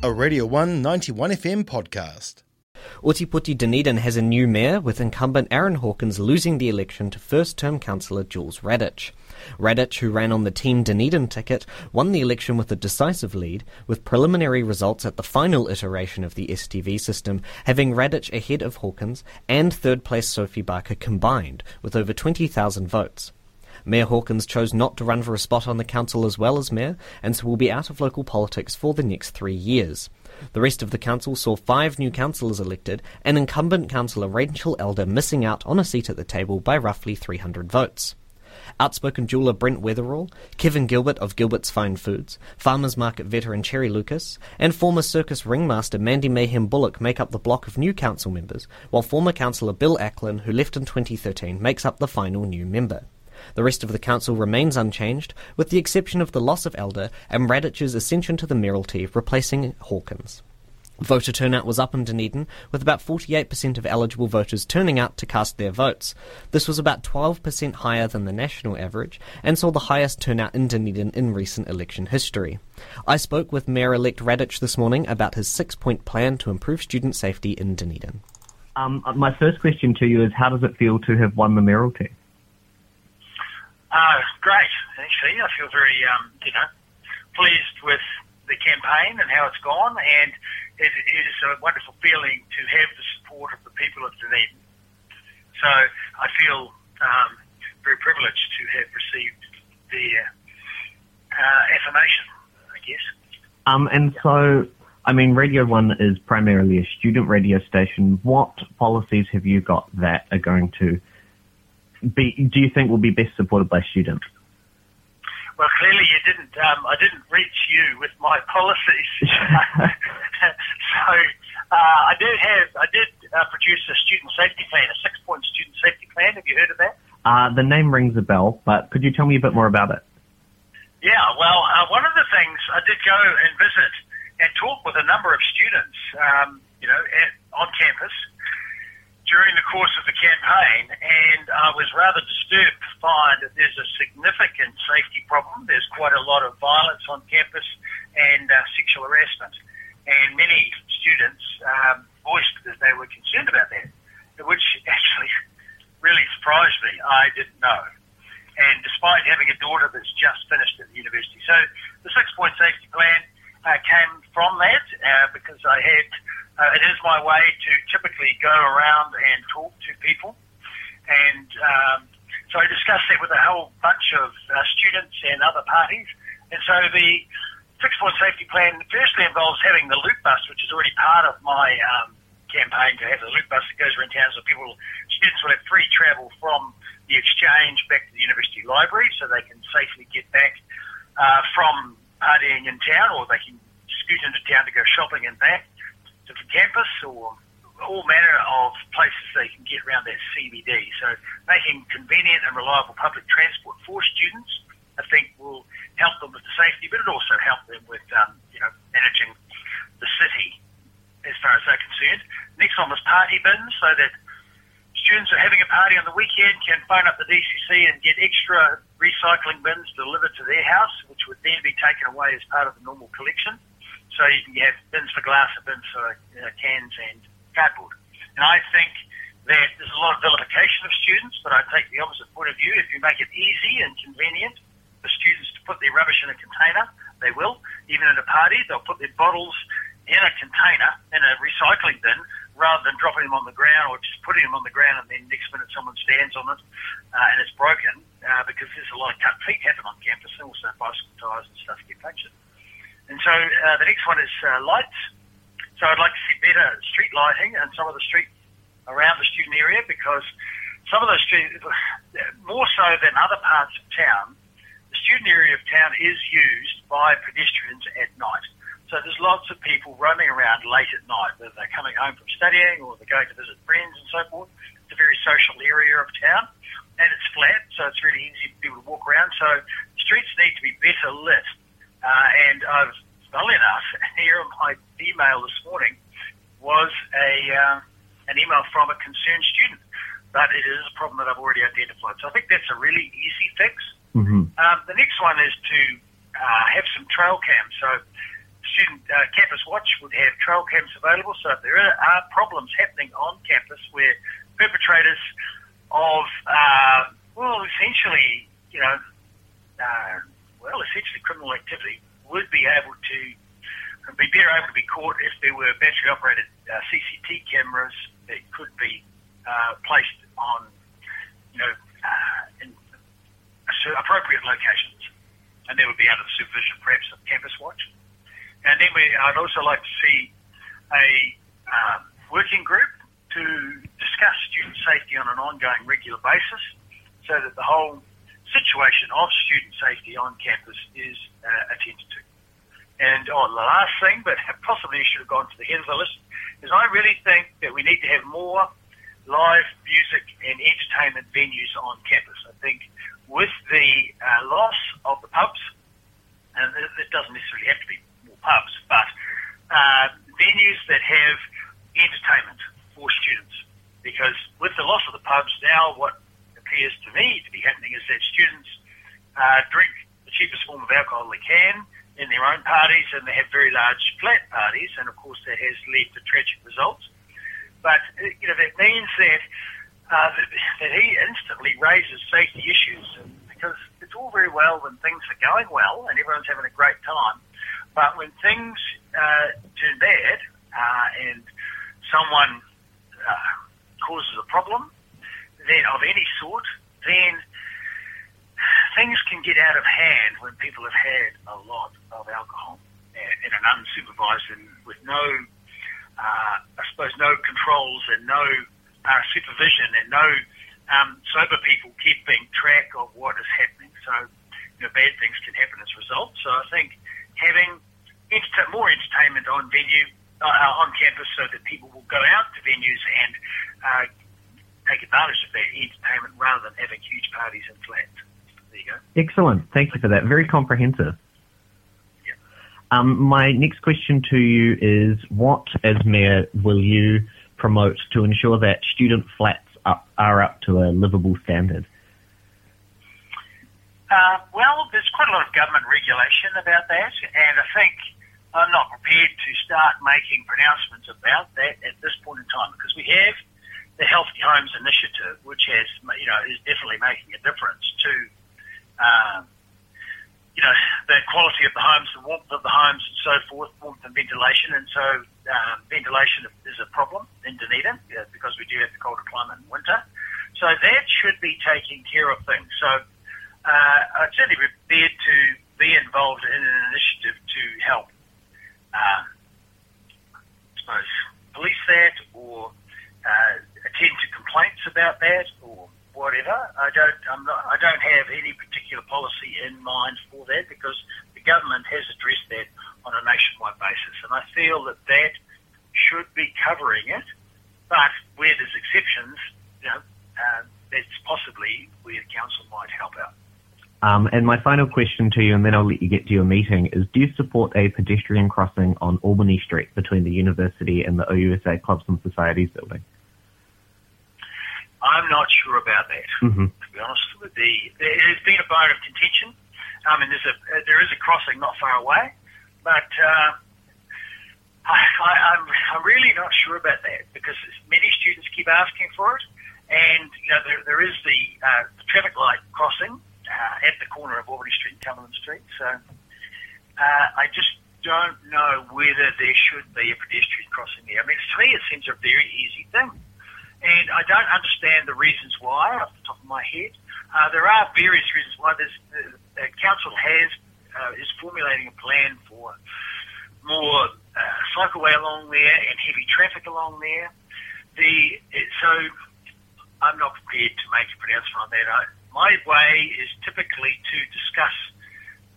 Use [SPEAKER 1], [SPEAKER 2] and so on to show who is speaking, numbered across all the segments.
[SPEAKER 1] a Radio 1 91 FM podcast.
[SPEAKER 2] Ōtepoti Dunedin has a new mayor, with incumbent Aaron Hawkins losing the election to first term councillor Jules Radich. Radich, who ran on the Team Dunedin ticket, won the election with a decisive lead, with preliminary results at the final iteration of the STV system having Radich ahead of Hawkins and third place Sophie Barker combined, with over 20,000 votes. Mayor Hawkins chose not to run for a spot on the council as well as mayor, and so will be out of local politics for the next three years. The rest of the council saw five new councillors elected, and incumbent councillor Rachel Elder missing out on a seat at the table by roughly 300 votes. Outspoken jeweller Brent Weatherall, Kevin Gilbert of Gilbert's Fine Foods, Farmers Market veteran Cherry Lucas, and former circus ringmaster Mandy Mayhem Bullock make up the block of new council members, while former councillor Bill Acklin, who left in 2013, makes up the final new member. The rest of the council remains unchanged, with the exception of the loss of Elder and Radich's ascension to the mayoralty, replacing Hawkins. Voter turnout was up in Dunedin, with about 48% of eligible voters turning out to cast their votes. This was about 12% higher than the national average, and saw the highest turnout in Dunedin in recent election history. I spoke with Mayor-elect Radich this morning about his six-point plan to improve student safety in Dunedin.
[SPEAKER 3] Um, my first question to you is, how does it feel to have won the mayoralty?
[SPEAKER 4] Uh, great, actually. I feel very, um, you know, pleased with the campaign and how it's gone, and it is a wonderful feeling to have the support of the people of Dunedin. So I feel um, very privileged to have received their uh, affirmation, I guess.
[SPEAKER 3] Um, and so, I mean, Radio 1 is primarily a student radio station. What policies have you got that are going to be, do you think will be best supported by students?
[SPEAKER 4] Well, clearly you didn't. Um, I didn't reach you with my policies. so uh, I did have. I did uh, produce a student safety plan, a six-point student safety plan. Have you heard of that?
[SPEAKER 3] Uh, the name rings a bell, but could you tell me a bit more about it?
[SPEAKER 4] Yeah. Well, uh, one of the things I did go and visit and talk with a number of students, um, you know, at, on campus during the course of the campaign, and I was rather disturbed to find that there's a significant safety problem. There's quite a lot of violence on campus and uh, sexual harassment, and many students um, voiced that they were concerned about that, which actually really surprised me. I didn't know. And despite having a daughter that's just finished at the university. So the six point safety plan uh, came from that uh, because I had uh, it is my way to typically go around and talk to people. And um, so I discussed that with a whole bunch of uh, students and other parties. And so the six point safety plan firstly involves having the loop bus, which is already part of my um, campaign to have the loop bus that goes around town so people, students will have free travel from the exchange back to the university library so they can safely get back uh, from partying in town or they can scoot into town to go shopping and back to the campus or all manner of places they can get around that CBD. So making convenient and reliable public transport for students, I think, will help them with the safety, but it also help them with, um, you know, managing the city as far as they're concerned. Next one was party bins, so that students who are having a party on the weekend can phone up the DCC and get extra recycling bins delivered to their house, which would then be taken away as part of the normal collection. So you can have bins for glass and bins for uh, cans and And I think that there's a lot of vilification of students, but I take the opposite point of view. If you make it easy and convenient for students to put their rubbish in a container, they will. Even at a party, they'll put their bottles in a container, in a recycling bin, rather than dropping them on the ground or just putting them on the ground and then next minute someone stands on it uh, and it's broken uh, because there's a lot of cut feet happen on campus and also bicycle tyres and stuff get punctured. And so uh, the next one is uh, lights. So I'd like to see better street lighting and some of the streets around the student area because some of those streets, more so than other parts of town, the student area of town is used by pedestrians at night. So there's lots of people roaming around late at night, whether they're coming home from studying or they're going to visit friends and so forth. It's a very social area of town and it's flat, so it's really easy for people to walk around. So streets need to be better lit uh, and I've, funnily enough, here on my email this morning was a uh, an email from a concerned student, but it is a problem that I've already identified. So I think that's a really easy fix.
[SPEAKER 3] Mm-hmm.
[SPEAKER 4] Um, the next one is to uh, have some trail cams. So student uh, campus watch would have trail cams available. So if there are, are problems happening on campus where perpetrators of uh, well, essentially, you know, uh, well, essentially criminal activity would be able to be better able to be caught if there were battery operated uh, CCT cameras that could be uh, placed on, you know, uh, in appropriate locations, and they would be under the supervision, perhaps, of Campus Watch. And then we, I'd also like to see a um, working group to discuss student safety on an ongoing, regular basis, so that the whole situation of student safety on campus is uh, attended to. And oh, the last thing, but possibly should have gone to the head of the list, is I really think that we need to have more live music and entertainment venues on campus. I think with the uh, loss of the pubs, and it doesn't necessarily have to be more pubs, but uh, venues that have entertainment for students. Because with the loss of the pubs, now what appears to me to be happening is that students uh, drink the cheapest form of alcohol they can in their own parties, and they have very large flat parties, and of course that has led to tragic results. But you know that means that uh, that he instantly raises safety issues, because it's all very well when things are going well and everyone's having a great time, but when things uh, turn bad uh, and someone uh, causes a problem, then of any sort, then things can get out of hand when people have had a lot of alcohol in an unsupervised and with no, uh, I suppose, no controls and no uh, supervision and no um, sober people keeping track of what is happening. So, you know, bad things can happen as a result. So I think having enter- more entertainment on venue, uh, on campus so that people will go out to venues and uh, take advantage of that entertainment rather than having huge parties in flats. There you go.
[SPEAKER 3] Excellent. Thank you for that. Very comprehensive. Um, my next question to you is what, as Mayor, will you promote to ensure that student flats up, are up to a livable standard?
[SPEAKER 4] Uh, well, there's quite a lot of government regulation about that, and I think I'm not prepared to start making pronouncements about that at this point in time because we have the Healthy Homes Initiative, which has, you know, is definitely making a difference to um, you know, the quality of the homes, the warmth of the homes, and so forth, warmth and ventilation. And so, um, ventilation is a problem in Dunedin because we do have the colder climate in winter. So that should be taking care of things. So uh, I'd certainly be prepared to be involved in an initiative to help, um, I suppose, police that or uh, attend to complaints about that or whatever. I don't. I'm not. I don't have any particular policy in mind for that because the government has addressed that on a nationwide basis, and I feel that that should be covering it. But where there's exceptions, you know, uh, that's possibly where the council might help out.
[SPEAKER 3] Um, and my final question to you, and then I'll let you get to your meeting, is do you support a pedestrian crossing on Albany Street between the university and the OUSA Clubs and Societies building?
[SPEAKER 4] I'm not sure about that. Mm-hmm. To be honest, the there has been a bone of contention. I mean, there's a there is a crossing not far away, but uh, I, I, I'm I'm really not sure about that because many students keep asking for it, and you know there there is the, uh, the traffic light crossing uh, at the corner of Albany Street and Cumberland Street. So uh, I just don't know whether there should be a pedestrian crossing there. I mean, to me, it seems a very easy thing and I don't understand the reasons why off the top of my head. Uh, there are various reasons why. There's, the, the council has uh, is formulating a plan for more uh, cycleway along there and heavy traffic along there. The so I'm not prepared to make a pronouncement on that. I, my way is typically to discuss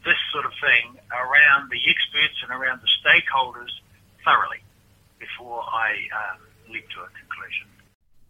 [SPEAKER 4] this sort of thing around the experts and around the stakeholders thoroughly before I um, leap to a conclusion.